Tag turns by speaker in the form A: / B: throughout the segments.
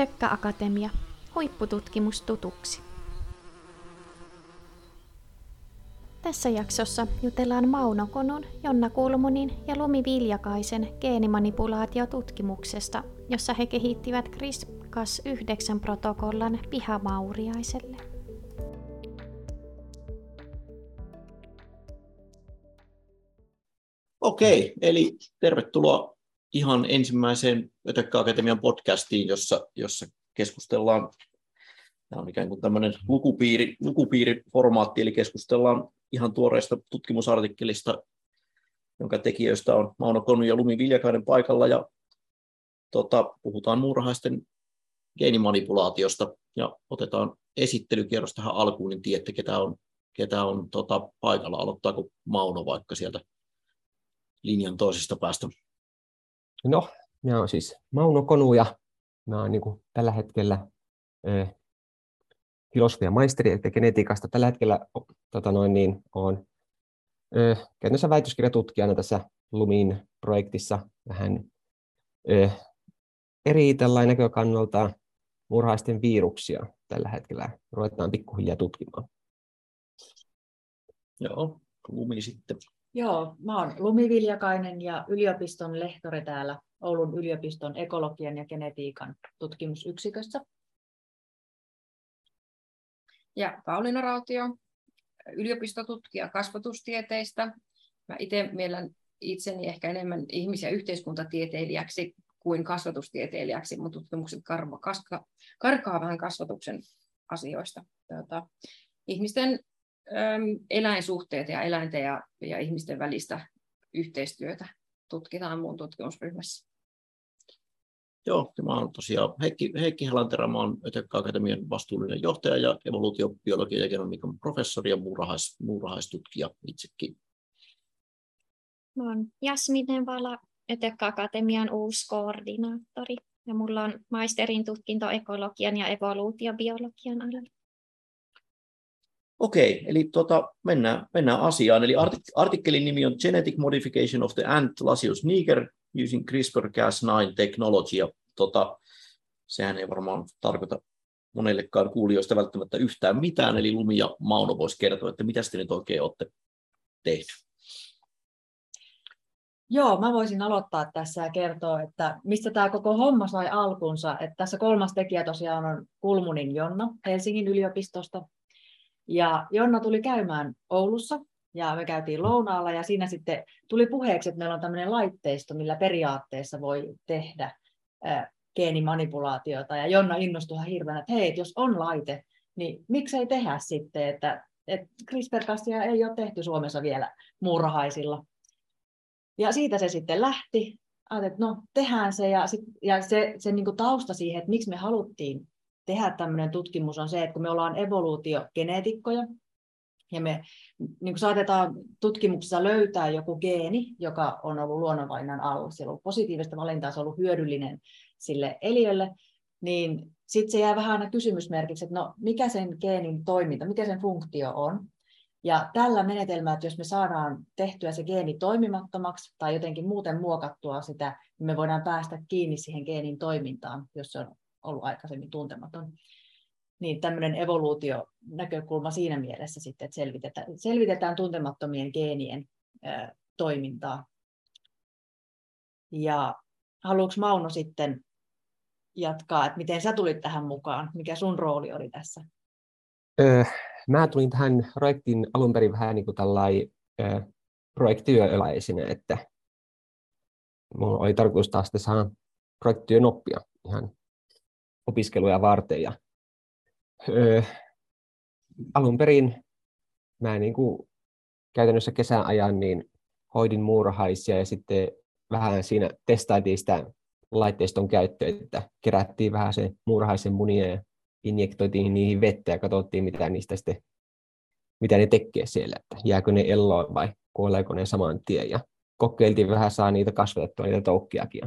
A: Ötökkä Akatemia. Huippututkimus tutuksi. Tässä jaksossa jutellaan Mauno Konun, Jonna Kulmunin ja Lumi Viljakaisen geenimanipulaatiotutkimuksesta, jossa he kehittivät CRISPR-Cas9-protokollan pihamauriaiselle.
B: Okei, eli tervetuloa ihan ensimmäiseen Ötökkä Akatemian podcastiin, jossa, jossa keskustellaan, tämä on ikään kuin tämmöinen lukupiiri, lukupiiriformaatti, eli keskustellaan ihan tuoreesta tutkimusartikkelista, jonka tekijöistä on Mauno Konu ja Lumi Viljakainen paikalla, ja tota, puhutaan muurahaisten geenimanipulaatiosta, ja otetaan esittelykierros tähän alkuun, niin tiedätte, ketä on, ketä on tota, paikalla. Aloittaako Mauno vaikka sieltä linjan toisesta päästä?
C: No, minä olen siis Mauno Konu ja minä olen niin kuin tällä hetkellä eh, maisteri, eli genetiikasta tällä hetkellä tota noin, niin, olen eh, käytännössä väitöskirjatutkijana tässä Lumin projektissa vähän eh, eri tällainen näkökannalta murhaisten viruksia tällä hetkellä ruvetaan pikkuhiljaa tutkimaan.
B: Joo, Lumi sitten.
D: Joo, mä oon Lumi Viljakainen ja yliopiston lehtori täällä Oulun yliopiston ekologian ja genetiikan tutkimusyksikössä.
E: Ja Pauliina Rautio, yliopistotutkija kasvatustieteistä. Mä itse mielen itseni ehkä enemmän ihmis- ja yhteiskuntatieteilijäksi kuin kasvatustieteilijäksi. Mun tutkimukset karva, kaska, karkaa vähän kasvatuksen asioista. Tuota, ihmisten eläinsuhteet ja eläinten ja, ja ihmisten välistä yhteistyötä tutkitaan mun tutkimusryhmässä.
B: Joo, ja mä olen tosiaan Heikki, Heikki Helantera, mä Akatemian vastuullinen johtaja ja evoluutiobiologia ja genomiikan professori ja muurahais, muurahaistutkija itsekin.
A: Mä olen Jasmin Nevala, Ötökkä Akatemian uusi koordinaattori ja mulla on maisterin tutkinto ekologian ja evoluutiobiologian alalla.
B: Okei, eli tota, mennään, mennään asiaan. Eli artik- artikkelin nimi on Genetic Modification of the Ant Lasius niger using CRISPR-Cas9 technology. Ja, tota, sehän ei varmaan tarkoita monellekaan kuulijoista välttämättä yhtään mitään, eli Lumi ja Mauno voisi kertoa, että mitä te nyt oikein olette tehnyt.
D: Joo, mä voisin aloittaa tässä ja kertoa, että mistä tämä koko homma sai alkunsa. Että tässä kolmas tekijä tosiaan on Kulmunin Jonna Helsingin yliopistosta, ja Jonna tuli käymään Oulussa ja me käytiin lounaalla ja siinä sitten tuli puheeksi, että meillä on tämmöinen laitteisto, millä periaatteessa voi tehdä geenimanipulaatiota. Ja Jonna innostui ihan hirveänä, että hei, jos on laite, niin miksei tehdä sitten, että, että CRISPR-Casia ei ole tehty Suomessa vielä muurahaisilla. Ja siitä se sitten lähti. Ajattelin, että no tehdään se ja, sit, ja se, se niin tausta siihen, että miksi me haluttiin tehdä tämmöinen tutkimus on se, että kun me ollaan evoluutiogeneetikkoja, ja me niin saatetaan tutkimuksessa löytää joku geeni, joka on ollut luonnonvalinnan alla, siellä on ollut positiivista valintaa, se on ollut hyödyllinen sille eliölle, niin sitten se jää vähän aina kysymysmerkiksi, että no mikä sen geenin toiminta, mikä sen funktio on. Ja tällä menetelmällä, että jos me saadaan tehtyä se geeni toimimattomaksi tai jotenkin muuten muokattua sitä, niin me voidaan päästä kiinni siihen geenin toimintaan, jos se on ollut aikaisemmin tuntematon. Niin tämmöinen evoluutionäkökulma siinä mielessä sitten, että selvitetään, selvitetään tuntemattomien geenien ää, toimintaa. Ja haluatko Mauno sitten jatkaa, että miten sä tulit tähän mukaan? Mikä sun rooli oli tässä?
C: Öö, mä tulin tähän projektiin alun perin vähän niin kuin tällainen öö, projektityöeläisenä, että mulla oli tarkoitus taas saada projektityön oppia ihan opiskeluja varten. Ja, öö, alun perin mä niin kuin käytännössä kesän ajan niin hoidin muurahaisia ja sitten vähän siinä testailtiin sitä laitteiston käyttöä, että kerättiin vähän se muurahaisen munia ja injektoitiin niihin vettä ja katsottiin, mitä niistä sitten, mitä ne tekee siellä, että jääkö ne eloon vai kuoleeko ne saman tien. Ja kokeiltiin vähän saa niitä kasvatettua, niitä toukkiakin.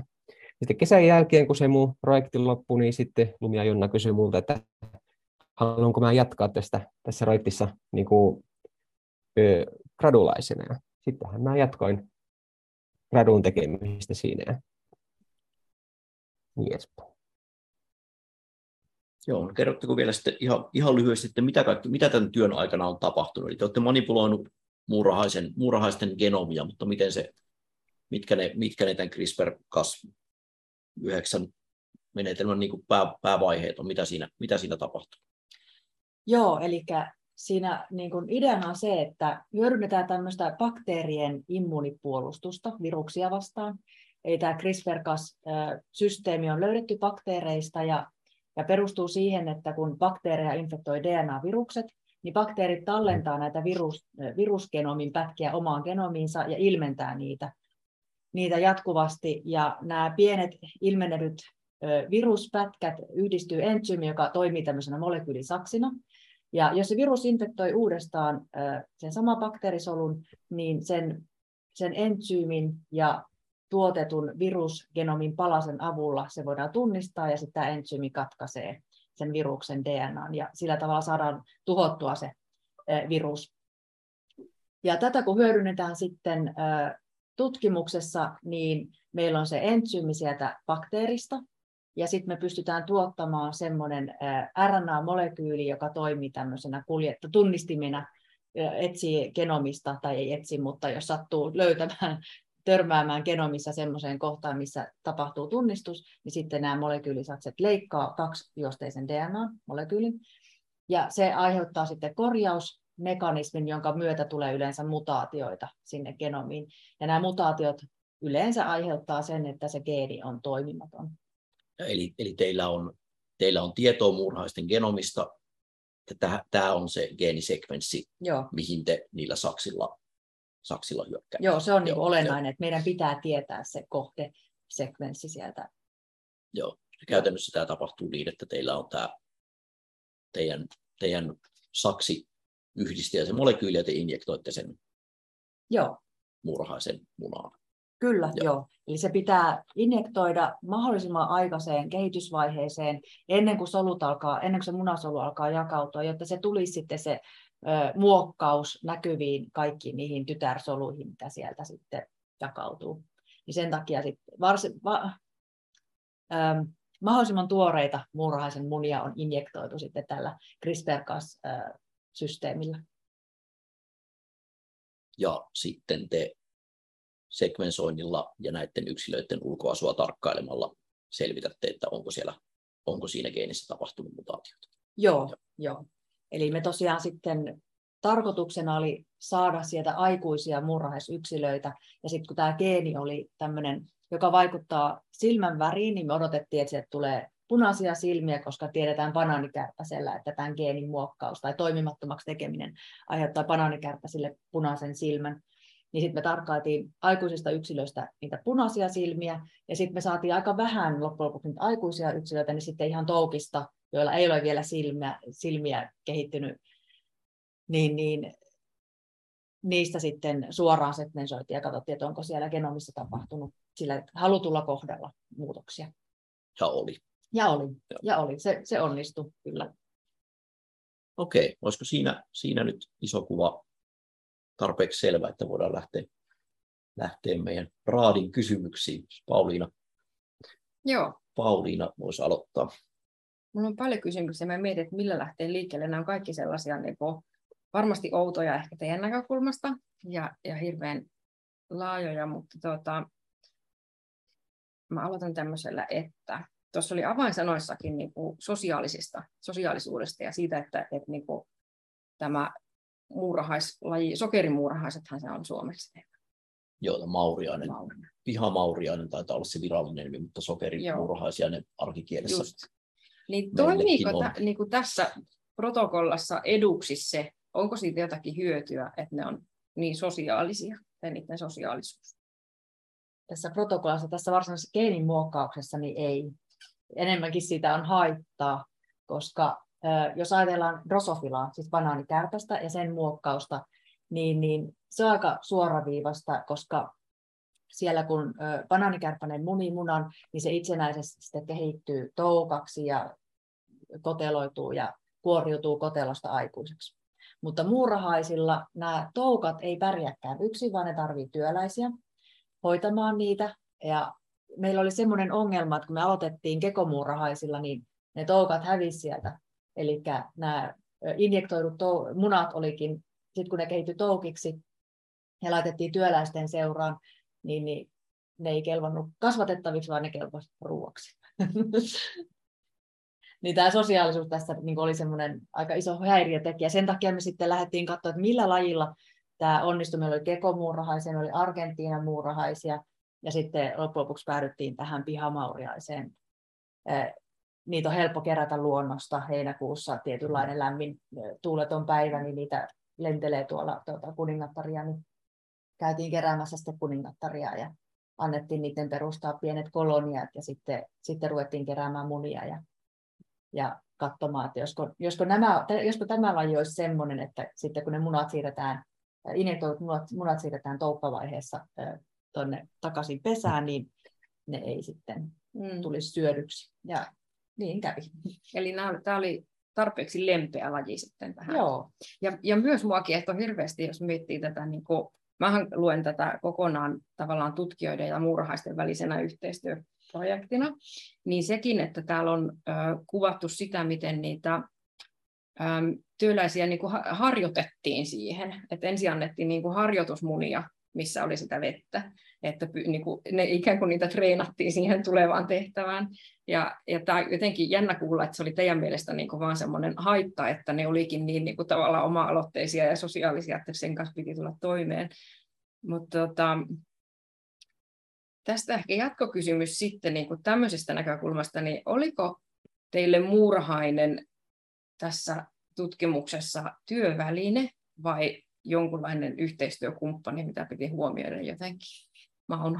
C: Sitten kesän jälkeen, kun se mun projekti loppui, niin sitten Lumia Jonna kysyi multa, että haluanko mä jatkaa tästä, tässä projektissa niin kuin, ö, gradulaisena. Ja sittenhän mä jatkoin gradun tekemistä siinä. Niin
B: Joo, no kerrotteko vielä sitten ihan, ihan lyhyesti, että mitä, kaikki, mitä tämän työn aikana on tapahtunut? Eli te olette manipuloinut muurahaisen, muurahaisten genomia, mutta miten se, mitkä, ne, mitkä ne tämän CRISPR-Cas9 menetelmän niin kuin pää, päävaiheet on, mitä siinä, mitä siinä tapahtuu?
D: Joo, eli siinä niin kuin ideana on se, että hyödynnetään tämmöistä bakteerien immunipuolustusta viruksia vastaan. Eli tämä CRISPR-Cas-systeemi on löydetty bakteereista ja, ja perustuu siihen, että kun bakteereja infektoi DNA-virukset, niin bakteerit tallentaa näitä virus, virusgenomin pätkiä omaan genomiinsa ja ilmentää niitä, niitä jatkuvasti. Ja nämä pienet ilmenevyt viruspätkät yhdistyy entsyymiin, joka toimii tämmöisenä molekyylisaksina. Ja jos se virus infektoi uudestaan sen sama bakteerisolun, niin sen, sen entsyymin ja tuotetun virusgenomin palasen avulla se voidaan tunnistaa ja tämä entsyymi katkaisee sen viruksen DNA ja sillä tavalla saadaan tuhottua se virus. Ja tätä kun hyödynnetään sitten tutkimuksessa, niin meillä on se entsyymi sieltä bakteerista, ja sitten me pystytään tuottamaan semmoinen RNA-molekyyli, joka toimii tämmöisenä kuljetta, tunnistimena, etsii genomista, tai ei etsi, mutta jos sattuu löytämään, törmäämään genomissa semmoiseen kohtaan, missä tapahtuu tunnistus, niin sitten nämä molekyylisatset leikkaa kaksijuosteisen DNA-molekyylin, ja se aiheuttaa sitten korjausmekanismin, jonka myötä tulee yleensä mutaatioita sinne genomiin. Ja nämä mutaatiot yleensä aiheuttaa sen, että se geeni on toimimaton.
B: Eli, eli teillä, on, teillä on tietoa muurahaisten genomista, että tämä on se geenisekvenssi, Joo. mihin te niillä saksilla, saksilla hyökkää.
D: Joo, se on niin olennainen, jo. että meidän pitää tietää se kohdesekvenssi sieltä.
B: Joo, ja käytännössä tämä tapahtuu niin, että teillä on tämä teidän, teidän saksi yhdistää se molekyyli ja te injektoitte sen Joo. muurahaisen munaan.
D: Kyllä, joo. joo. Eli se pitää injektoida mahdollisimman aikaiseen kehitysvaiheeseen ennen kuin, solut alkaa, ennen kuin se munasolu alkaa jakautua, jotta se tulisi sitten se ö, muokkaus näkyviin kaikkiin niihin tytärsoluihin, mitä sieltä sitten jakautuu. Niin sen takia sitten varsin, va, ö, mahdollisimman tuoreita muurahaisen munia on injektoitu sitten tällä CRISPR-Cas-systeemillä.
B: Ja sitten te sekvensoinnilla ja näiden yksilöiden ulkoasua tarkkailemalla selvitätte, että onko, siellä, onko siinä geenissä tapahtunut mutaatiota.
D: Joo, joo. joo. Eli me tosiaan sitten tarkoituksena oli saada sieltä aikuisia murhaisyksilöitä, ja sitten kun tämä geeni oli tämmöinen, joka vaikuttaa silmän väriin, niin me odotettiin, että sieltä tulee punaisia silmiä, koska tiedetään banaanikärpäsellä, että tämän geenin muokkaus tai toimimattomaksi tekeminen aiheuttaa banaanikärpäsille punaisen silmän niin sitten me tarkkailtiin aikuisista yksilöistä niitä punaisia silmiä, ja sitten me saatiin aika vähän loppujen lopuksi niitä aikuisia yksilöitä, niin sitten ihan toukista, joilla ei ole vielä silmiä, silmiä kehittynyt, niin, niin niistä sitten suoraan segmentoitiin ja katsottiin, että onko siellä genomissa tapahtunut sillä halutulla kohdalla muutoksia.
B: Ja oli.
D: Ja oli, ja, ja oli. Se, se onnistui kyllä.
B: Okei, olisiko siinä, siinä nyt iso kuva tarpeeksi selvä, että voidaan lähteä, lähteä meidän raadin kysymyksiin. Pauliina,
E: Joo.
B: Pauliina voisi aloittaa.
E: Minulla on paljon kysymyksiä. Mä mietin, että millä lähtee liikkeelle. Nämä on kaikki sellaisia niin kuin, varmasti outoja ehkä teidän näkökulmasta ja, ja hirveän laajoja, mutta tuota, mä aloitan tämmöisellä, että tuossa oli avainsanoissakin niin kuin sosiaalisista, sosiaalisuudesta ja siitä, että, että niin kuin, tämä muurahaislaji, sokerimuurahaisethan se on suomeksi.
B: Joo, mauriainen. mauriainen. Pihamauriainen taitaa olla se virallinen nimi, mutta sokerimuurahaisiainen arkikielessä. Just.
E: Niin toimiiko ta, niin kuin tässä protokollassa eduksi se, onko siitä jotakin hyötyä, että ne on niin sosiaalisia, tai niiden sosiaalisuus?
D: Tässä protokollassa, tässä varsinaisessa geenimuokkauksessa, niin ei. Enemmänkin siitä on haittaa, koska jos ajatellaan drosofilaa, siis banaanikärpästä ja sen muokkausta, niin, niin se on aika suoraviivasta, koska siellä kun banaanikärpänen muni munan, niin se itsenäisesti sitten kehittyy toukaksi ja koteloituu ja kuoriutuu kotelosta aikuiseksi. Mutta muurahaisilla nämä toukat ei pärjääkään yksin, vaan ne tarvitsevat työläisiä hoitamaan niitä. Ja meillä oli semmoinen ongelma, että kun me aloitettiin kekomuurahaisilla, niin ne toukat hävisi sieltä. Eli nämä injektoidut munat olikin, sitten kun ne kehittyi toukiksi ja laitettiin työläisten seuraan, niin, niin ne ei kelvannut kasvatettaviksi, vaan ne kelpasivat ruuaksi. niin tämä sosiaalisuus tässä niin oli semmoinen aika iso häiriötekijä. Sen takia me sitten lähdettiin katsoa, että millä lajilla tämä onnistui. Meillä oli kekomuurahaisia, meillä oli Argentiinan muurahaisia, ja sitten loppujen lopuksi päädyttiin tähän pihamauriaiseen. Niitä on helppo kerätä luonnosta heinäkuussa, tietynlainen lämmin tuuleton päivä, niin niitä lentelee tuolla tuota, kuningattaria, niin käytiin keräämässä sitten kuningattaria ja annettiin niiden perustaa pienet koloniat ja sitten, sitten ruvettiin keräämään munia ja, ja katsomaan, että josko, josko, nämä, josko tämä laji olisi sellainen, että sitten kun ne munat siirretään, munat, munat siirretään touppavaiheessa tuonne takaisin pesään, niin ne ei sitten mm. tulisi syödyksi. Ja niin kävi.
E: Eli tämä oli tarpeeksi lempeä laji sitten tähän.
D: Joo.
E: Ja, ja myös mua kiehtoo hirveästi, jos miettii tätä, niin kuin, mähän luen tätä kokonaan tavallaan tutkijoiden ja muurahaisten välisenä yhteistyöprojektina, niin sekin, että täällä on ö, kuvattu sitä, miten niitä ö, työläisiä niin kuin harjoitettiin siihen, että ensin annettiin niin kuin harjoitusmunia missä oli sitä vettä. Että niin kuin, ne ikään kuin niitä treenattiin siihen tulevaan tehtävään. Ja, ja tämä jotenkin jännä kuulla, että se oli teidän mielestä niin kuin vaan semmoinen haitta, että ne olikin niin, niin kuin tavallaan oma-aloitteisia ja sosiaalisia, että sen kanssa piti tulla toimeen. Mutta tota, tästä ehkä jatkokysymys sitten niin kuin tämmöisestä näkökulmasta, niin oliko teille muurahainen tässä tutkimuksessa työväline vai jonkunlainen yhteistyökumppani, mitä piti huomioida jotenkin? Mauno.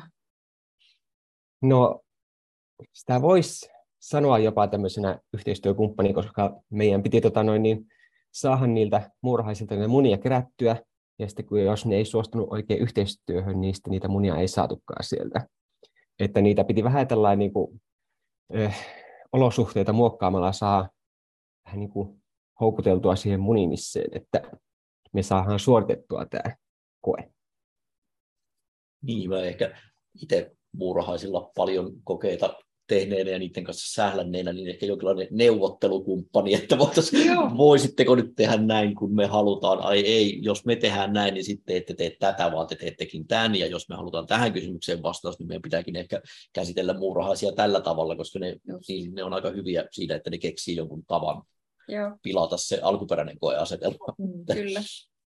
C: No, sitä voisi sanoa jopa tämmöisenä yhteistyökumppani, koska meidän piti tota noin, niin, saada niiltä muurahaisilta ne munia kerättyä, ja sitten kun jos ne ei suostunut oikein yhteistyöhön, niin sitten niitä munia ei saatukaan sieltä. Että niitä piti vähän tällainen niin kuin, eh, olosuhteita muokkaamalla saa vähän niin kuin houkuteltua siihen munimiseen, että me saadaan suoritettua tämä koe.
B: Niin, mä ehkä itse muurahaisilla paljon kokeita tehneenä ja niiden kanssa sählänneenä, niin ehkä jonkinlainen neuvottelukumppani, että voisitteko nyt tehdä näin, kun me halutaan, ai ei, jos me tehdään näin, niin sitten ette tee tätä, vaan te teettekin tämän, ja jos me halutaan tähän kysymykseen vastaus, niin meidän pitääkin ehkä käsitellä muurahaisia tällä tavalla, koska ne, niin, ne on aika hyviä siinä, että ne keksii jonkun tavan Joo. pilata se alkuperäinen koeasetelma.
D: Mm, kyllä.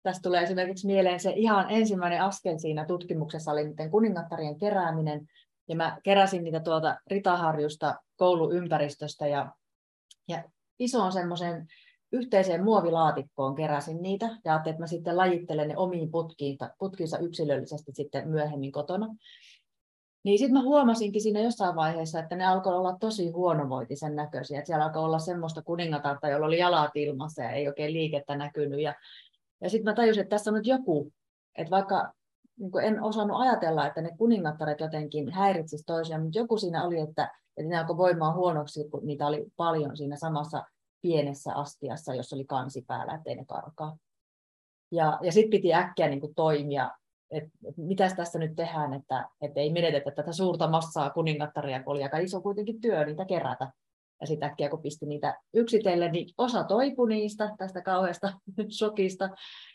D: Tästä tulee esimerkiksi mieleen se ihan ensimmäinen askel siinä tutkimuksessa oli niiden kuningattarien kerääminen. Ja mä keräsin niitä tuolta Ritaharjusta kouluympäristöstä ja, ja isoon semmoisen yhteiseen muovilaatikkoon keräsin niitä ja ajattelin, että mä sitten lajittelen ne omiin putkiinsa, putkiinsa yksilöllisesti sitten myöhemmin kotona. Niin sitten mä huomasinkin siinä jossain vaiheessa, että ne alkoi olla tosi huonovoitisen näköisiä. Että siellä alkoi olla semmoista kuningatarta, jolla oli jalat ilmassa ja ei oikein liikettä näkynyt. Ja, ja sitten mä tajusin, että tässä on nyt joku, että vaikka niin en osannut ajatella, että ne kuningattaret jotenkin häiritsisivät toisiaan, mutta joku siinä oli, että, että ne alkoi voimaan huonoksi, kun niitä oli paljon siinä samassa pienessä astiassa, jossa oli kansi päällä, ettei ne karkaa. Ja, ja sitten piti äkkiä niin toimia että et mitä tässä nyt tehdään, että et ei menetetä tätä suurta massaa kuningattaria, kun oli aika iso kuitenkin työ niitä kerätä. Ja sitten äkkiä kun pisti niitä yksitellen, niin osa toipui niistä tästä kauheasta shokista,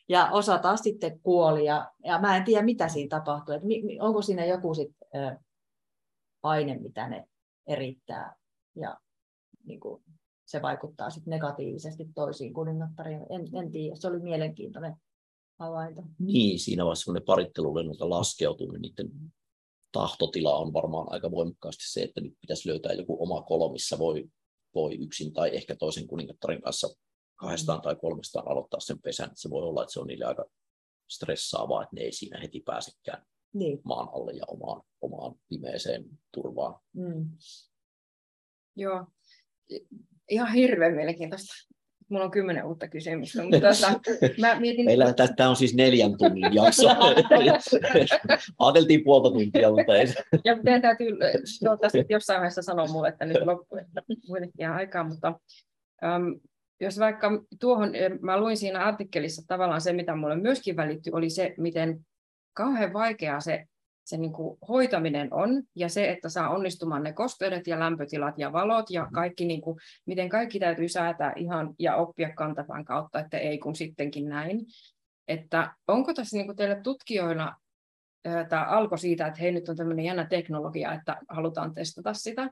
D: ja osa taas sitten kuoli. Ja, ja mä en tiedä, mitä siinä tapahtui. Että onko siinä joku sit, ö, paine, mitä ne erittää. Ja niin kuin, se vaikuttaa sitten negatiivisesti toisiin kuningattariin. En, en tiedä, se oli mielenkiintoinen havainto.
B: Niin, siinä vaiheessa kun ne parittelulennolta laskeutuu, niin niiden tahtotila on varmaan aika voimakkaasti se, että nyt pitäisi löytää joku oma kolo, missä voi, voi yksin tai ehkä toisen kuningattarin kanssa kahdestaan tai kolmestaan aloittaa sen pesän. Se voi olla, että se on niille aika stressaavaa, että ne ei siinä heti pääsekään niin. maan alle ja omaan, omaan pimeeseen turvaan. Mm.
E: Joo, ihan hirveän mielenkiintoista. Mulla on kymmenen uutta kysymystä, mutta tuota, mä mietin...
B: Meillä tämä on siis neljän tunnin jakso. Ajateltiin puolta tuntia, mutta ei
E: Ja teidän täytyy tuota, jossain vaiheessa sanoa mulle, että nyt loppuu, että ihan aikaa, mutta um, jos vaikka tuohon, mä luin siinä artikkelissa tavallaan se, mitä mulle myöskin välittyi, oli se, miten kauhean vaikeaa se se niin kuin hoitaminen on, ja se, että saa onnistumaan ne kosteudet ja lämpötilat ja valot ja kaikki, niin kuin, miten kaikki täytyy säätää ihan ja oppia kantapään kautta, että ei kun sittenkin näin. Että onko tässä niin kuin teille tutkijoina tämä alkoi siitä, että hei nyt on tämmöinen jännä teknologia, että halutaan testata sitä.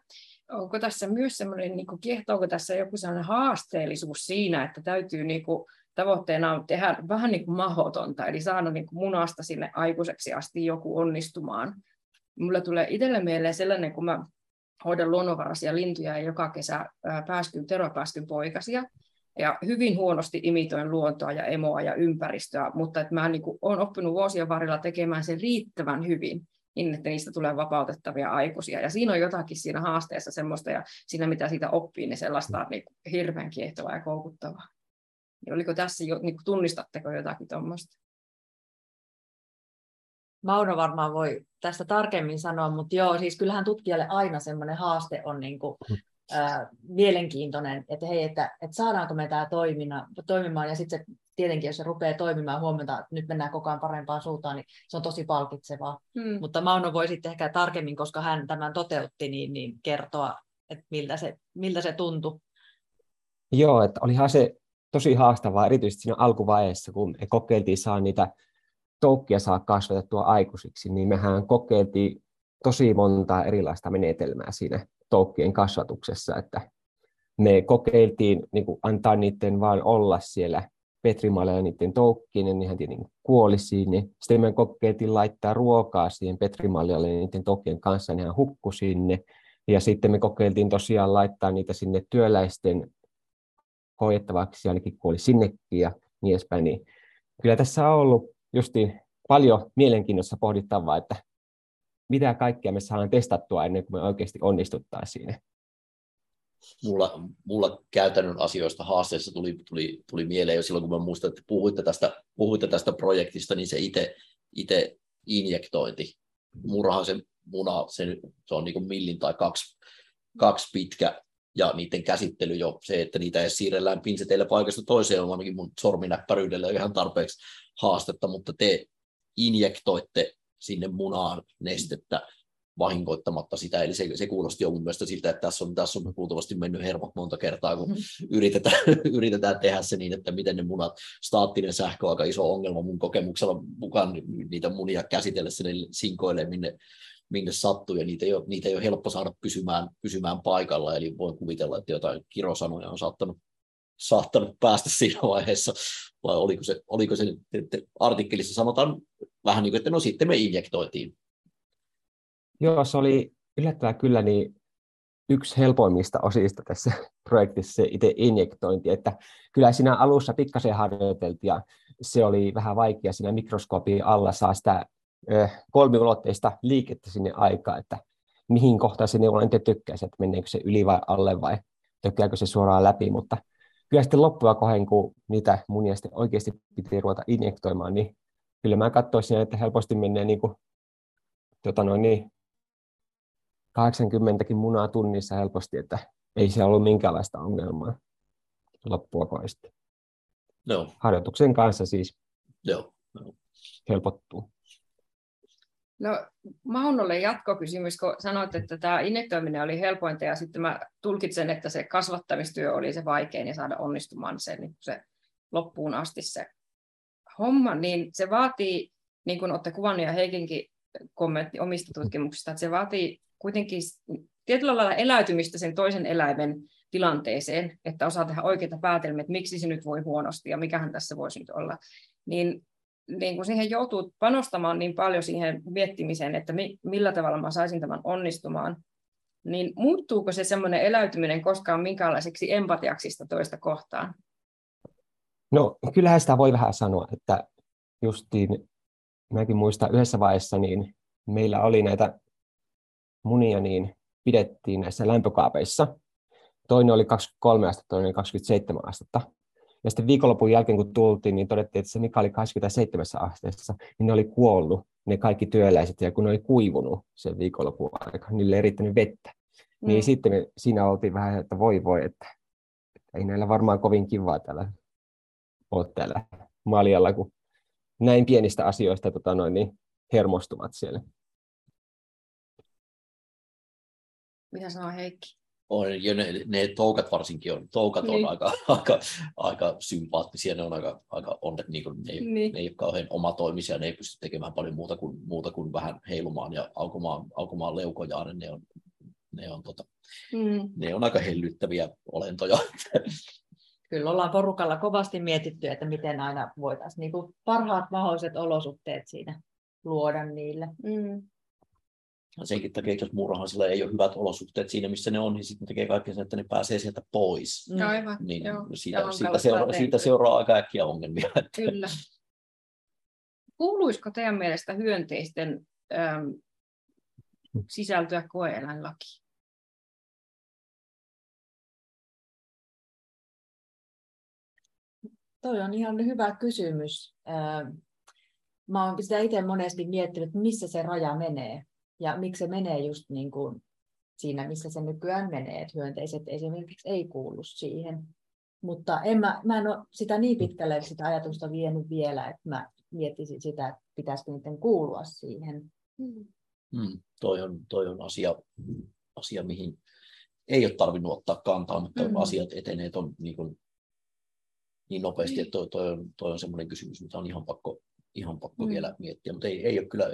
E: Onko tässä myös semmoinen, niin kuin, kiehtoako tässä joku sellainen haasteellisuus siinä, että täytyy niin kuin, tavoitteena on tehdä vähän niin kuin mahdotonta, eli saada niin kuin munasta sinne aikuiseksi asti joku onnistumaan. Mulle tulee itselle mieleen sellainen, kun mä hoidan luonnonvaraisia lintuja ja joka kesä pääskyn, teropääskyn poikasia, ja hyvin huonosti imitoin luontoa ja emoa ja ympäristöä, mutta että mä niin olen oppinut vuosien varrella tekemään sen riittävän hyvin, niin että niistä tulee vapautettavia aikuisia. Ja siinä on jotakin siinä haasteessa semmoista, ja siinä mitä siitä oppii, niin sellaista niin hirveän kiehtovaa ja koukuttavaa. Niin oliko tässä jo, niin tunnistatteko jotakin tuommoista?
D: Mauno varmaan voi tästä tarkemmin sanoa, mutta joo, siis kyllähän tutkijalle aina semmoinen haaste on niin kuin, mm. ää, mielenkiintoinen, että hei, että, että saadaanko me tämä toimina, toimimaan, ja sitten tietenkin, jos se rupeaa toimimaan, huomenta, että nyt mennään koko ajan parempaan suuntaan, niin se on tosi palkitsevaa. Hmm. Mutta Mauno voi sitten ehkä tarkemmin, koska hän tämän toteutti, niin, niin kertoa, että miltä se, miltä se tuntui.
C: Joo, että olihan se tosi haastavaa, erityisesti siinä alkuvaiheessa, kun me kokeiltiin saa niitä toukkia saa kasvatettua aikuisiksi, niin mehän kokeiltiin tosi monta erilaista menetelmää siinä toukkien kasvatuksessa, että me kokeiltiin niin kuin antaa niiden vaan olla siellä Petrimaalla ja niiden toukkien, niin nehän tietenkin kuoli sinne. Sitten me kokeiltiin laittaa ruokaa siihen Petrimalle ja niiden toukkien kanssa, nehän hukku sinne. Ja sitten me kokeiltiin tosiaan laittaa niitä sinne työläisten hoidettavaksi, ainakin kuoli sinnekin ja niin edespäin. Niin kyllä tässä on ollut justi paljon mielenkiinnossa pohdittavaa, että mitä kaikkea me saadaan testattua ennen kuin me oikeasti onnistuttaa siinä.
B: Mulla, mulla käytännön asioista haasteessa tuli, tuli, tuli mieleen jo silloin, kun mä muistan, että puhuitte tästä, puhuitte tästä projektista, niin se itse, itse injektointi. Murahan se muna, se, se on niin kuin millin tai kaksi, kaksi pitkä, ja niiden käsittely jo, se, että niitä ei siirrellään pinseteille paikasta toiseen, on ainakin mun sorminäppäryydellä ihan tarpeeksi haastetta, mutta te injektoitte sinne munaan nestettä vahingoittamatta sitä, eli se, se kuulosti jo mun mielestä siltä, että tässä on, tässä on kuultavasti mennyt hermot monta kertaa, kun mm-hmm. yritetään, yritetään tehdä se niin, että miten ne munat, staattinen sähkö on aika iso ongelma mun kokemuksella mukaan niitä munia käsitellessä, ne sinkoilee minne, minne sattuu, ja niitä ei ole, niitä ei ole helppo saada pysymään, pysymään paikalla, eli voin kuvitella, että jotain kirosanoja on saattanut, saattanut päästä siinä vaiheessa, vai oliko se, oliko se että artikkelissa sanotaan vähän niin kuin, että no sitten me injektoitiin.
C: Joo, se oli yllättävää kyllä niin yksi helpoimmista osista tässä projektissa se itse injektointi, että kyllä siinä alussa pikkasen harjoiteltiin ja se oli vähän vaikea siinä mikroskoopin alla saa sitä kolmiulotteista liikettä sinne aikaan, että mihin kohtaan se neulonta tykkäisi, että meneekö se yli vai alle vai tökkääkö se suoraan läpi, mutta kyllä sitten loppua kohden, kun niitä munia sitten oikeasti piti ruveta injektoimaan, niin kyllä mä katsoisin, että helposti menee niin kuin, tota noin, niin 80 munaa tunnissa helposti, että ei se ollut minkäänlaista ongelmaa loppua kohden.
B: No.
C: Harjoituksen kanssa siis
B: Joo. No.
C: helpottuu.
E: No Maunolle jatkokysymys, kun sanoit, että tämä injektoiminen oli helpointa ja sitten mä tulkitsen, että se kasvattamistyö oli se vaikein ja saada onnistumaan se, niin se loppuun asti se homma, niin se vaatii, niin kuin olette kuvannut ja Heikinkin kommentti omista tutkimuksista, että se vaatii kuitenkin tietyllä lailla eläytymistä sen toisen eläimen tilanteeseen, että osaa tehdä oikeita päätelmiä, että miksi se nyt voi huonosti ja mikähän tässä voisi nyt olla. Niin niin kun siihen joutuu panostamaan niin paljon siihen miettimiseen, että mi, millä tavalla mä saisin tämän onnistumaan, niin muuttuuko se semmoinen eläytyminen koskaan minkäänlaiseksi empatiaksi toista kohtaan?
C: No kyllähän sitä voi vähän sanoa, että justiin, mäkin muistan yhdessä vaiheessa, niin meillä oli näitä munia, niin pidettiin näissä lämpökaapeissa. Toinen oli 23 astetta, toinen 27 astetta. Ja sitten viikonlopun jälkeen, kun tultiin, niin todettiin, että se mikä oli 27 asteessa, niin ne oli kuollut, ne kaikki työläiset, ja kun ne oli kuivunut sen viikonlopun aika, niin niille ei riittänyt vettä. Niin mm. Niin sitten me siinä oltiin vähän, että voi voi, että, että ei näillä varmaan kovin kivaa täällä ole täällä maljalla, kun näin pienistä asioista tota noin, niin hermostuvat siellä.
E: Mitä sanoo Heikki?
B: On, ja ne, ne toukat varsinkin on, toukat
E: Niin.
B: on aika, aika, aika sympaattisia, ne on aika, aika onnet, niin kuin, ne,
E: Niin.
B: ne ei ole kauhean omatoimisia, ne ei pysty tekemään paljon muuta kuin, muuta kuin vähän heilumaan ja aukomaan, aukomaan leukojaan, ne on, ne on, tota,
E: Mm.
B: ne on aika hellyttäviä olentoja.
D: Kyllä ollaan porukalla kovasti mietitty, että miten aina voitaisiin niin kuin parhaat mahdolliset olosuhteet siinä luoda niille.
E: Mm.
B: Senkin takia, jos muurahaisilla ei ole hyvät olosuhteet siinä, missä ne on, niin sitten tekee kaikki sen, että ne pääsee sieltä pois.
D: Mm.
E: Aivan,
B: Niin
E: joo.
B: siitä, siitä, seuraa, siitä seuraa aika äkkiä ongelmia.
E: Kyllä. Kuuluisiko teidän mielestä hyönteisten äm, sisältyä koe-eläinlakiin?
D: Toi on ihan hyvä kysymys. Ää, Mä oon sitä itse monesti miettinyt, että missä se raja menee ja miksi se menee just niin kuin siinä, missä se nykyään menee, että hyönteiset esimerkiksi ei kuulu siihen. Mutta en mä, mä en ole sitä niin pitkälle sitä ajatusta vienyt vielä, että mä miettisin sitä, että pitäisikö niiden kuulua siihen.
B: Mm, toi, on, toi on asia, asia, mihin ei ole tarvinnut ottaa kantaa, mutta
D: Mm.
B: mm. asiat etenee ton, niin, kuin, niin nopeasti, että toi, toi, on, toi on semmoinen kysymys, mitä on ihan pakko, ihan pakko
E: Mm.
B: mm. vielä miettiä, mutta ei, ei ole kyllä,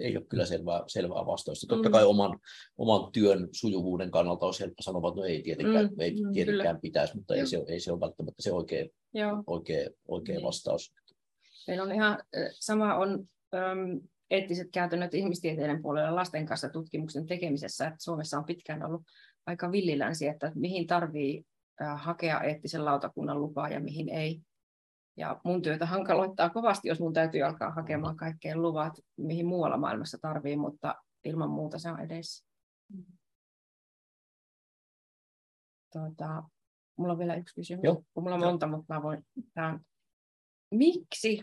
B: ei ole kyllä selvää, selvää vastausta. Totta
E: Mm.
B: kai oman, oman työn sujuvuuden kannalta on helppo sanoa, että no ei tietenkään,
E: Mm,
B: mm. ei
E: mm,
B: tietenkään pitäisi, mutta
E: Joo.
B: ei se, ei se ole välttämättä se oikea,
E: Joo.
B: oikea, oikea
E: Niin.
B: vastaus.
E: Meillä on ihan sama on äm, eettiset käytännöt ihmistieteiden puolella lasten kanssa tutkimuksen tekemisessä, että Suomessa on pitkään ollut aika villilänsi, että mihin tarvii hakea eettisen lautakunnan lupaa ja mihin ei. Ja mun työtä hankaloittaa kovasti, jos mun täytyy alkaa hakemaan kaikkeen luvat, mihin muualla maailmassa tarvii, mutta ilman muuta se on edessä. Tuota, mulla on vielä yksi kysymys.
B: Joo.
E: Kun mulla on
B: Joo.
E: monta, mutta mä voin tämän. Miksi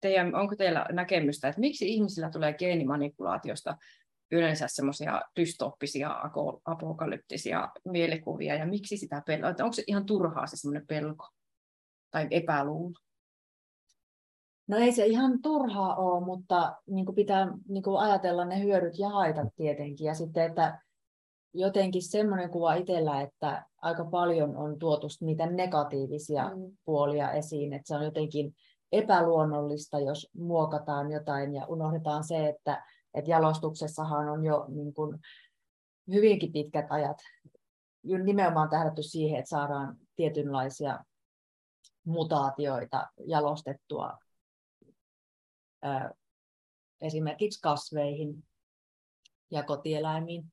E: teidän, onko teillä näkemystä, että miksi ihmisillä tulee geenimanipulaatiosta yleensä semmoisia dystooppisia, ako- apokalyptisia mielikuvia, ja miksi sitä pelkoa? Onko se ihan turhaa se semmoinen pelko tai epäluulo?
D: No ei se ihan turhaa ole, mutta niin kuin pitää niin kuin ajatella ne hyödyt ja haitat tietenkin. Ja sitten, että jotenkin semmoinen kuva itsellä, että aika paljon on tuotu niitä negatiivisia
E: Mm.
D: puolia esiin, että se on jotenkin epäluonnollista, jos muokataan jotain ja unohdetaan se, että, että jalostuksessahan on jo niin kuin hyvinkin pitkät ajat nimenomaan tähdätty siihen, että saadaan tietynlaisia mutaatioita jalostettua esimerkiksi kasveihin ja kotieläimiin.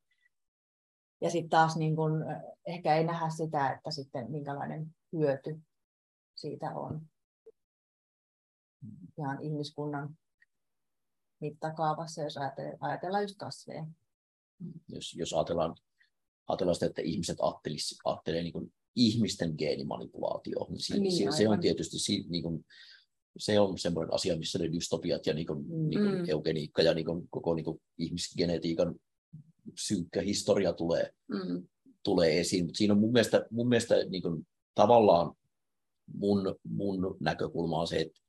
D: Ja sitten taas niin kun, ehkä ei nähdä sitä, että sitten minkälainen hyöty siitä on ihan ihmiskunnan mittakaavassa, jos ajate- ajatellaan just kasveja.
B: jos, jos ajatellaan, ajatellaan sitä, että ihmiset ajattelee niin ihmisten geenimanipulaatio, niin, si,
E: Niin,
B: se, se on tietysti si, niin kuin, se on semmoinen asia, missä ne dystopiat ja niin kuin,
D: Mm.
B: niin kuin
E: Mm.
B: eugeniikka ja niin kuin, koko niin kuin ihmisgenetiikan synkkä historia tulee,
E: Mm.
B: tulee esiin. Mutta siinä on mun mielestä, mun mielestä niin kuin, tavallaan mun, mun näkökulma on se, että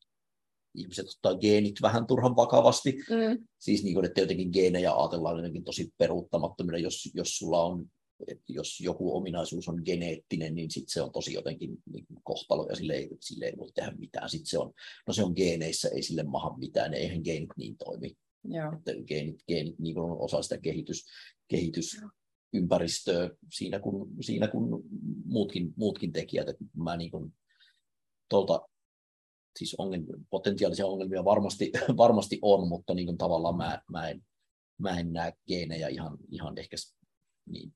B: ihmiset ottaa geenit vähän turhan vakavasti.
E: Mm.
B: Siis niin kuin, että jotenkin geenejä ajatellaan jotenkin tosi peruuttamattomina, jos, jos sulla on, että jos joku ominaisuus on geneettinen, niin sitten se on tosi jotenkin niin kohtalo ja sille ei, sille ei voi tehdä mitään. Sitten se on, no se on geeneissä, ei sille maha mitään, eihän geenit niin toimi.
E: Joo.
B: Että geenit, geenit niin on osa sitä kehitys, kehitysympäristöä siinä kuin, siinä kuin muutkin, muutkin tekijät. Että mä niin kuin, tuolta, siis ongelmia, potentiaalisia ongelmia varmasti, varmasti on, mutta niin kuin tavallaan mä, mä, en, mä en näe geenejä ihan, ihan ehkä niin,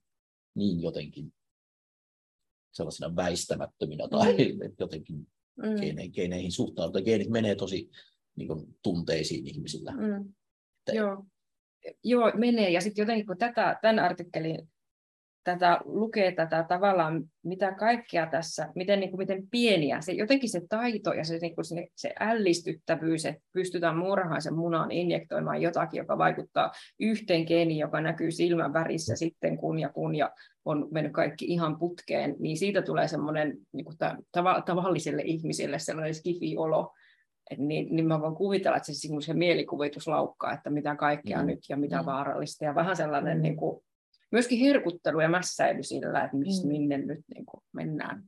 B: niin jotenkin sellaisina väistämättöminä tai mm. jotenkin
E: Mm.
B: geeneihin, geeneihin suhtaudutaan. Geenit menee tosi niin kuin, tunteisiin ihmisillä.
E: Mm.
B: Että-
E: Joo. Joo, menee. Ja sitten jotenkin kun tätä, tämän artikkelin tätä lukee tätä tavallaan, mitä kaikkea tässä, miten, niin kuin, miten pieniä, se, jotenkin se taito ja se, niin kuin se, se ällistyttävyys, että pystytään muurahaisen munaan injektoimaan jotakin, joka vaikuttaa yhteen geeniin, joka näkyy silmän värissä sitten kun ja kun ja on mennyt kaikki ihan putkeen, niin siitä tulee semmoinen niin kuin tava, tavalliselle ihmiselle sellainen skifi-olo, et niin, niin mä voin kuvitella, että se, se, se mielikuvitus laukkaa, että mitä kaikkea
B: Mm.
E: nyt ja mitä
D: Mm.
E: vaarallista ja vähän sellainen
D: Mm.
E: niin kuin, myöskin herkuttelu ja mässäily sillä, että missä,
D: Mm.
E: minne nyt niin kuin mennään.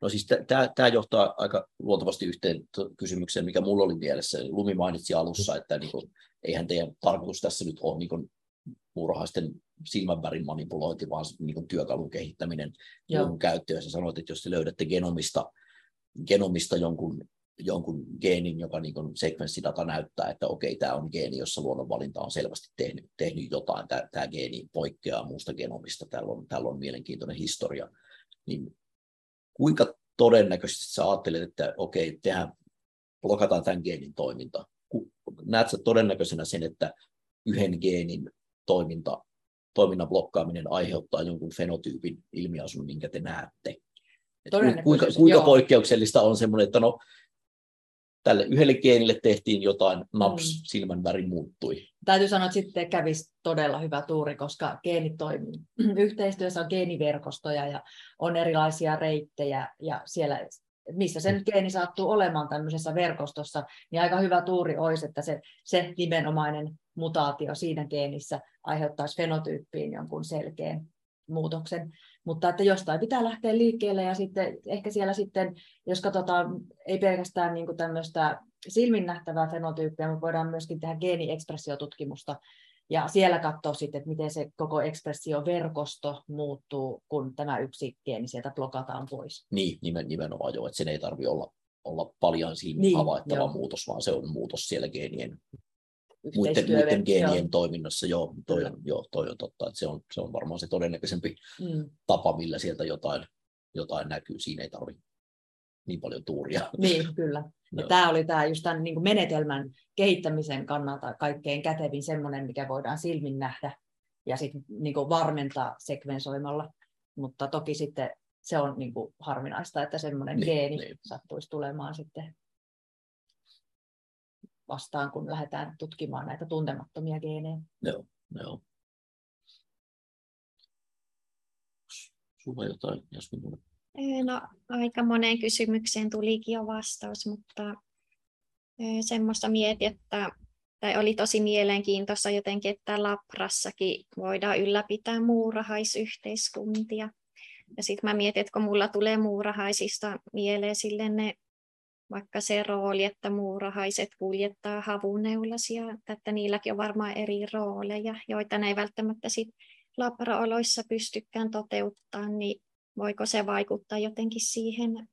B: No siis tämä johtaa aika luontevasti yhteen t- kysymykseen, mikä mulla oli mielessä. Lumi mainitsi alussa, että niin kuin, eihän teidän tarkoitus tässä nyt ole niin kuin, muurahaisten silmänvärin manipulointi, vaan niin kuin, työkalun kehittäminen ja
D: Joo.
B: käyttöön. Sä sanoit, että jos te löydätte genomista, genomista jonkun, jonkun geenin, joka niin kuin sekvenssidata näyttää, että okei, tämä on geeni, jossa luonnonvalinta on selvästi tehnyt, tehnyt jotain, tämä, tämä geeni poikkeaa muusta genomista, tällä on, tällä on mielenkiintoinen historia, niin kuinka todennäköisesti sä ajattelet, että okei, tehdään, blokataan tämän geenin toiminta. Ku- Näet sä todennäköisenä sen, että yhden geenin toiminta, toiminnan blokkaaminen aiheuttaa jonkun fenotyypin ilmiasun, minkä te näette? Et ku- kuinka, kuinka
D: joo.
B: poikkeuksellista on semmoinen, että no, tälle yhdelle geenille tehtiin jotain, naps,
D: Mm.
B: silmän väri muuttui.
D: Täytyy sanoa, että sitten kävisi todella hyvä tuuri, koska geenit toimii. Yhteistyössä on geeniverkostoja ja on erilaisia reittejä ja siellä, missä sen geeni sattuu olemaan tämmöisessä verkostossa, niin aika hyvä tuuri olisi, että se, se nimenomainen mutaatio siinä geenissä aiheuttaisi fenotyyppiin jonkun selkeän muutoksen. Mutta että jostain pitää lähteä liikkeelle ja sitten ehkä siellä sitten, jos katsotaan ei pelkästään niin kuin tämmöistä silmin nähtävää fenotyyppiä, mutta voidaan myöskin tehdä geeniekspressiotutkimusta ja siellä katsoa sitten, että miten se koko ekspressioverkosto muuttuu, kun tämä yksi geeni sieltä blokataan pois.
B: Niin, nimen, nimenomaan jo, että sen ei tarvitse olla, olla paljon silmin
D: Niin,
B: havaittava
D: joo.
B: muutos, vaan se on muutos siellä geenien muiden, muiden geenien
D: joo.
B: toiminnassa, joo, toi on, joo, toi on totta, että se on, se on varmaan se todennäköisempi
D: Mm.
B: tapa, millä sieltä jotain, jotain näkyy, siinä ei tarvitse niin paljon tuuria.
D: Niin, kyllä. Ja
B: Joo.
D: tämä oli tämä just tämän niin kuin menetelmän kehittämisen kannalta kaikkein kätevin semmoinen, mikä voidaan silmin nähdä ja sitten niin kuin varmentaa sekvensoimalla. Mutta toki sitten se on niin kuin harvinaista, että semmoinen
B: Niin,
D: geeni
B: niin.
D: sattuisi tulemaan sitten vastaan, kun lähdetään tutkimaan näitä tuntemattomia geenejä.
B: Joo, joo. Sulla jotain, jos.
A: No, aika moneen kysymykseen tulikin jo vastaus, mutta semmoista mietin, että tai oli tosi mielenkiintoista jotenkin, että Labrassakin voidaan ylläpitää muurahaisyhteiskuntia. Ja sitten mä mietin, että kun mulla tulee muurahaisista mieleen sille ne, vaikka se rooli, että muurahaiset kuljettaa havuneulasia, että niilläkin on varmaan eri rooleja, joita ne ei välttämättä sit labraoloissa pystykään toteuttamaan, niin voiko se vaikuttaa jotenkin siihen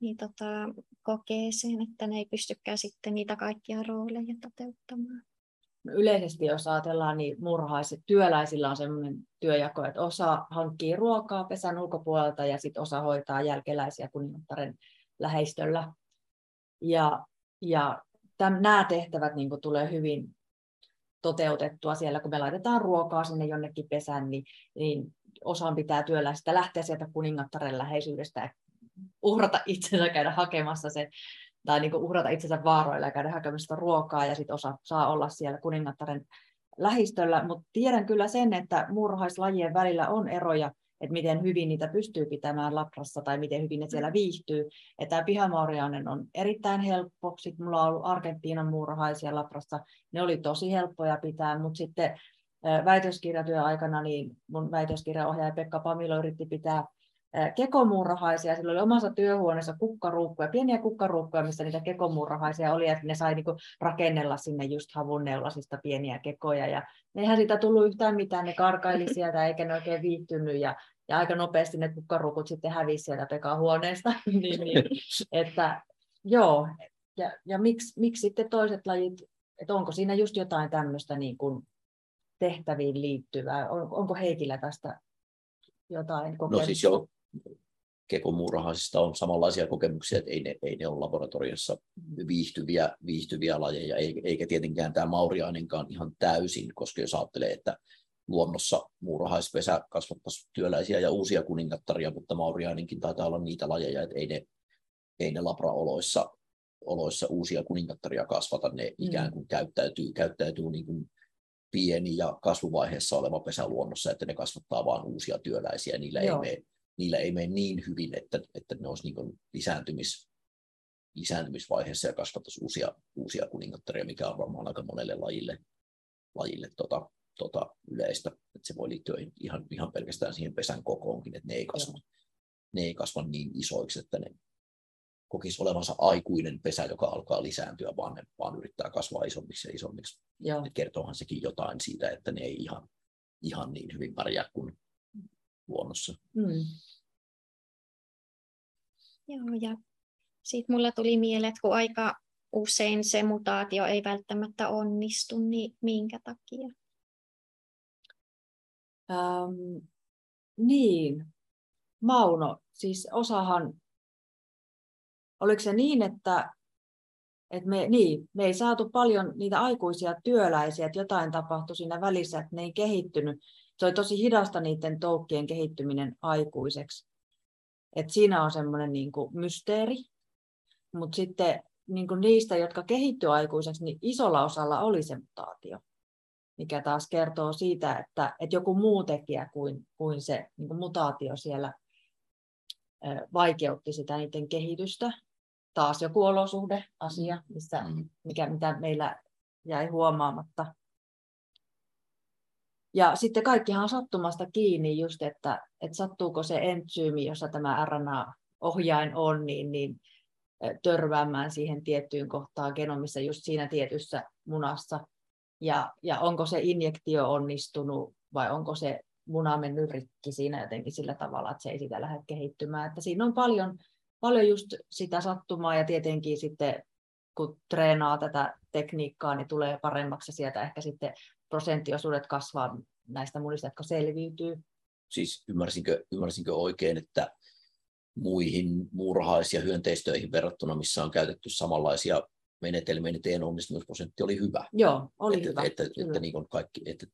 A: niin tota, kokeeseen, että ne ei pystykään sitten niitä kaikkia rooleja toteuttamaan.
D: No Yleisesti jos ajatellaan, niin murhaiset työläisillä on sellainen työjako, että osa hankkii ruokaa pesän ulkopuolelta ja sitten osa hoitaa jälkeläisiä kuningattaren läheistöllä. Ja, ja täm, nämä tehtävät niin kuin, tulee hyvin toteutettua siellä, kun me laitetaan ruokaa sinne jonnekin pesään, niin, niin osan pitää työläistä lähteä sieltä kuningattaren läheisyydestä ja uhrata itsensä käydä hakemassa se, tai niin kuin uhrata itsensä vaaroilla ja käydä hakemassa ruokaa, ja sitten osa saa olla siellä kuningattaren lähistöllä, mutta tiedän kyllä sen, että muurahaislajien välillä on eroja, että miten hyvin niitä pystyy pitämään labrassa tai miten hyvin ne siellä viihtyy. Että tämä pihamauriainen on erittäin helppo. Sitten mulla on ollut Argentiinan muurahaisia labrassa. Ne oli tosi helppoja pitää, mutta sitten väitöskirjatyön aikana niin mun väitöskirjaohjaaja Pekka Pamilo yritti pitää ää, kekomuurahaisia. Sillä oli omassa työhuoneessa kukkaruukkuja, pieniä kukkaruukkuja, missä niitä kekomuurahaisia oli, että ne sai niinku rakennella sinne just havunneulasista pieniä kekoja. Ja eihän siitä tullut yhtään mitään, ne karkaili sieltä eikä ne oikein viihtynyt. Ja, ja aika nopeasti ne kukkaruukut sitten hävisi sieltä Pekan huoneesta. niin, niin, että joo, ja, ja miksi, miksi sitten toiset lajit, että onko siinä just jotain tämmöistä niin kuin tehtäviin liittyvää? On, onko Heikillä tästä jotain kokemusta?
B: No siis joo, kekomuurahaisista on samanlaisia kokemuksia, että ei ne, ei ne ole laboratoriossa viihtyviä, viihtyviä lajeja, ei- eikä tietenkään tämä mauriainenkaan ihan täysin, koska jos ajattelee, että luonnossa muurahaispesä kasvattaisi työläisiä ja uusia kuningattaria, mutta mauriainenkin taitaa olla niitä lajeja, että ei ne, ei ne labraoloissa oloissa uusia kuningattaria kasvata, ne
D: Mm.
B: ikään kuin käyttäytyy, käyttäytyy niin kuin pieni ja kasvuvaiheessa oleva pesä luonnossa, että ne kasvattaa vain uusia työläisiä, niillä ei
D: Joo.
B: mene niillä ei mene niin hyvin, että, että ne olisi niin lisääntymis, lisääntymisvaiheessa ja kasvattaisi uusia, uusia kuningattaria, mikä on varmaan aika monelle lajille, lajille tota, tota, yleistä. Että se voi liittyä ihan, ihan pelkästään siihen pesän kokoonkin, että ne ei kasva, ne ei kasva niin isoiksi, että ne kokisi olevansa aikuinen pesä, joka alkaa lisääntyä, vaan ne vaan yrittää kasvaa isommiksi ja isommiksi.
D: Joo.
B: Et kertoohan sekin jotain siitä, että ne ei ihan, ihan niin hyvin pärjää kuin luonnossa.
D: Mm.
A: Joo, ja sitten mulla tuli mieleen, että kun aika usein se mutaatio ei välttämättä onnistu, niin minkä takia?
D: Ähm, niin, Mauno, siis osahan, oliko se niin, että, että me, niin, me ei saatu paljon niitä aikuisia työläisiä, että jotain tapahtui siinä välissä, että ne ei kehittynyt. Se oli tosi hidasta niiden toukkien kehittyminen aikuiseksi. Et siinä on semmoinen niin mysteeri, mutta sitten niin kuin niistä, jotka kehittyivät aikuiseksi, niin isolla osalla oli se mutaatio, mikä taas kertoo siitä, että, että joku muu tekijä kuin, kuin se niin kuin mutaatio siellä vaikeutti sitä niiden kehitystä. Taas joku olosuhdeasia, missä,
B: Mm.
D: mikä, mitä meillä jäi huomaamatta. Ja sitten kaikkihan on sattumasta kiinni just, että, että sattuuko se entsyymi, jossa tämä RNA-ohjain on, niin, niin törmäämään siihen tiettyyn kohtaan genomissa just siinä tietyssä munassa. Ja, ja onko se injektio onnistunut vai onko se muna mennyt rikki siinä jotenkin sillä tavalla, että se ei sitä lähde kehittymään. Että siinä on paljon, paljon just sitä sattumaa ja tietenkin sitten kun treenaa tätä tekniikkaa, niin tulee paremmaksi sieltä ehkä sitten prosenttiosuudet kasvaa näistä munista, jotka selviytyy.
B: Siis ymmärsinkö, ymmärsinkö oikein, että muihin muurahais- ja hyönteistöihin verrattuna, missä on käytetty samanlaisia menetelmiä, niin teidän onnistumisprosentti oli hyvä.
D: Joo, oli
B: että,
D: hyvä.
B: Että, että, että niin kuin kaikki, että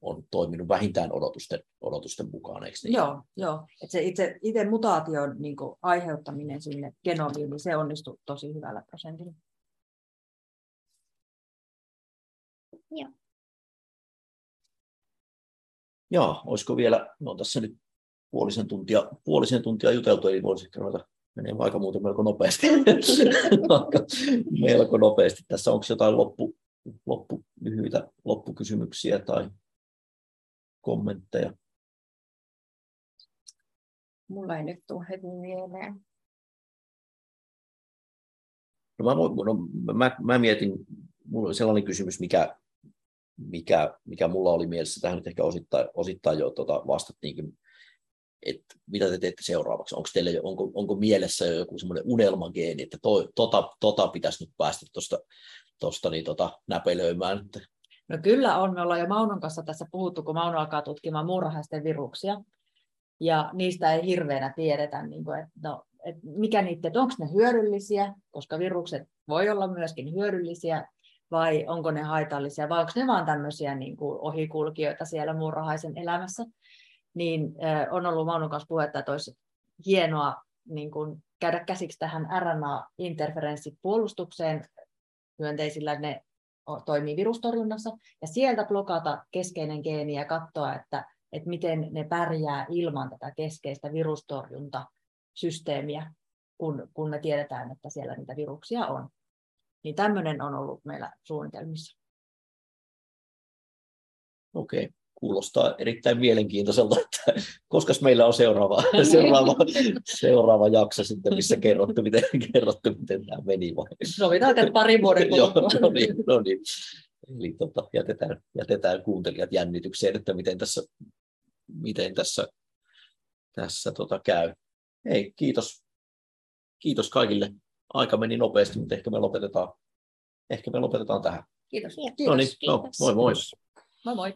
B: on toiminut vähintään odotusten, odotusten mukaan, eikö niin?
D: Joo, joo. Et se itse, itse mutaation niin kuin, aiheuttaminen sinne genomiin, niin se onnistui tosi hyvällä prosentilla.
A: Joo.
B: Joo, olisiko vielä, no tässä nyt puolisen tuntia, puolisen tuntia juteltu, eli voisi ruveta menemään aika muuten melko nopeasti. Aika melko nopeasti. Tässä onko jotain loppu, loppu, lyhyitä loppukysymyksiä tai kommentteja?
E: Mulla ei nyt tule heti mieleen.
B: No mä, voin- no, mä, mä mietin, mulla oli sellainen kysymys, mikä, mikä, mikä mulla oli mielessä, tähän nyt ehkä osittain, osittain jo tota vastattiinkin, että mitä te teette seuraavaksi? Onko, teille, onko, onko mielessä jo joku semmoinen unelmageeni, että toi, tota, tota pitäisi nyt päästä tuosta tosta, niin tota, näpelöimään?
D: No kyllä on. Me ollaan jo Maunon kanssa tässä puhuttu, kun Mauno alkaa tutkimaan muurahaisten viruksia. Ja niistä ei hirveänä tiedetä, niin kuin, että, no, että mikä niiden, että onko ne hyödyllisiä, koska virukset voi olla myöskin hyödyllisiä, vai onko ne haitallisia, vai onko ne vaan tämmöisiä niin kuin ohikulkijoita siellä muurahaisen elämässä. Niin äh, on ollut Maunon kanssa puhetta, että olisi hienoa niin kuin, käydä käsiksi tähän RNA-interferenssipuolustukseen. Hyönteisillä ne toimii virustorjunnassa, ja sieltä blokata keskeinen geeni ja katsoa, että, että miten ne pärjää ilman tätä keskeistä virustorjuntasysteemiä, kun, kun me tiedetään, että siellä niitä viruksia on. Niin tämmöinen on ollut meillä suunnitelmissa.
B: Okei, kuulostaa erittäin mielenkiintoiselta, että koska meillä on seuraava, seuraava, seuraava jakso sitten, missä kerrottu, miten, kerrottu, miten tämä meni vai?
D: Sovitaan, että pari vuoden
B: Joo,
D: kuluttua.
B: no niin, no niin. Eli tota, jätetään, jätetään kuuntelijat jännitykseen, että miten tässä, miten tässä, tässä tota käy. Hei, kiitos. Kiitos kaikille. Aika meni nopeasti, mutta ehkä me lopetetaan, ehkä me lopetetaan tähän.
E: Kiitos.
A: Kiitos.
B: No niin, no,
A: Kiitos.
B: moi moi.
D: Moi moi.